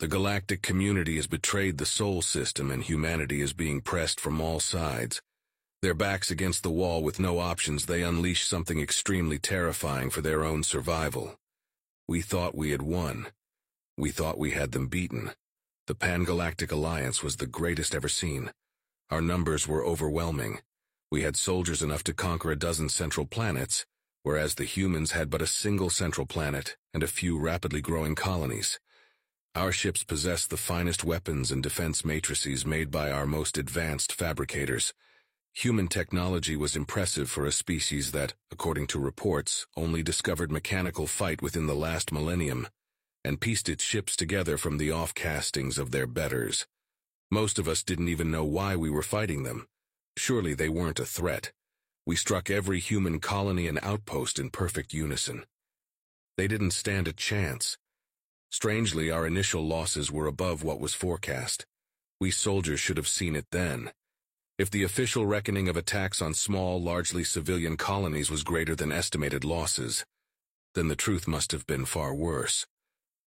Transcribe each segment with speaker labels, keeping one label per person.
Speaker 1: The galactic community has betrayed the Sol system and humanity is being pressed from all sides. Their backs against the wall with no options, they unleash something extremely terrifying for their own survival. We thought we had won. We thought we had them beaten. The Pan-Galactic Alliance was the greatest ever seen. Our numbers were overwhelming. We had soldiers enough to conquer a dozen central planets, whereas the humans had but a single central planet and a few rapidly growing colonies. Our ships possessed the finest weapons and defense matrices made by our most advanced fabricators. Human technology was impressive for a species that, according to reports, only discovered mechanical fight within the last millennium, and pieced its ships together from the off-castings of their betters. Most of us didn't even know why we were fighting them. Surely they weren't a threat. We struck every human colony and outpost in perfect unison. They didn't stand a chance. Strangely, our initial losses were above what was forecast. We soldiers should have seen it then. If the official reckoning of attacks on small, largely civilian colonies was greater than estimated losses, then the truth must have been far worse.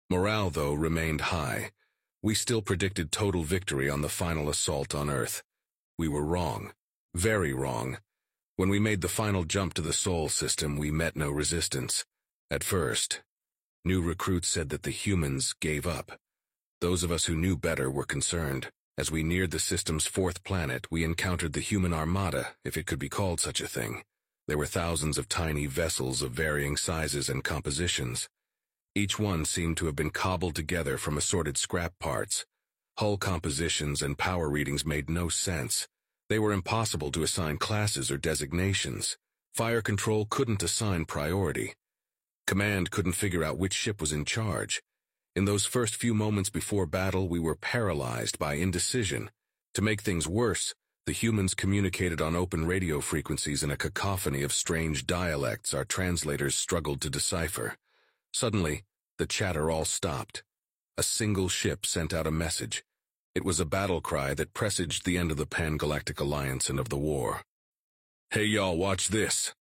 Speaker 1: Morale, though, remained high. We still predicted total victory on the final assault on Earth. We were wrong. Very wrong. When we made the final jump to the Sol system, we met no resistance. At first, New recruits said that the humans gave up. Those of us who knew better were concerned. As we neared the system's fourth planet, we encountered the human armada, if it could be called such a thing. There were thousands of tiny vessels of varying sizes and compositions. Each one seemed to have been cobbled together from assorted scrap parts. Hull compositions and power readings made no sense. They were impossible to assign classes or designations. Fire control couldn't assign priority. Command couldn't figure out which ship was in charge. In those first few moments before battle, we were paralyzed by indecision. To make things worse, the humans communicated on open radio frequencies in a cacophony of strange dialects our translators struggled to decipher. Suddenly, the chatter all stopped. A single ship sent out a message. It was a battle cry that presaged the end of the Pan-Galactic Alliance and of the war. Hey y'all, watch this.